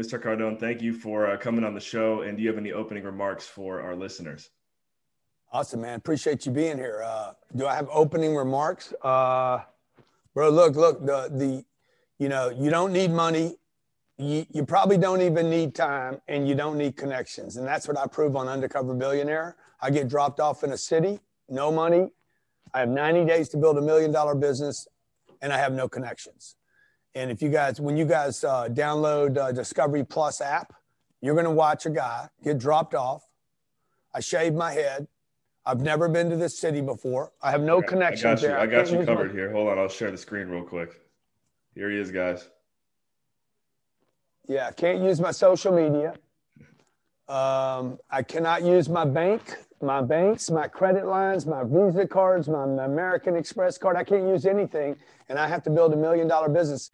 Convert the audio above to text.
Mr. Cardone, thank you for uh, coming on the show. And do you have any opening remarks for our listeners? Awesome, man. Appreciate you being here. Uh, do I have opening remarks? Uh, bro, look, look, the, the, you know, you don't need money. You, you probably don't even need time and you don't need connections. And that's what I prove on Undercover Billionaire. I get dropped off in a city, no money. I have 90 days to build a million dollar business and I have no connections. And if you guys, when you guys uh, download uh, Discovery Plus app, you're going to watch a guy get dropped off. I shaved my head. I've never been to this city before. I have no okay, connection I got you, there. I got you covered my... here. Hold on, I'll share the screen real quick. Here he is, guys. Yeah, I can't use my social media. Um, I cannot use my bank, my banks, my credit lines, my Visa cards, my American Express card. I can't use anything, and I have to build a million dollar business.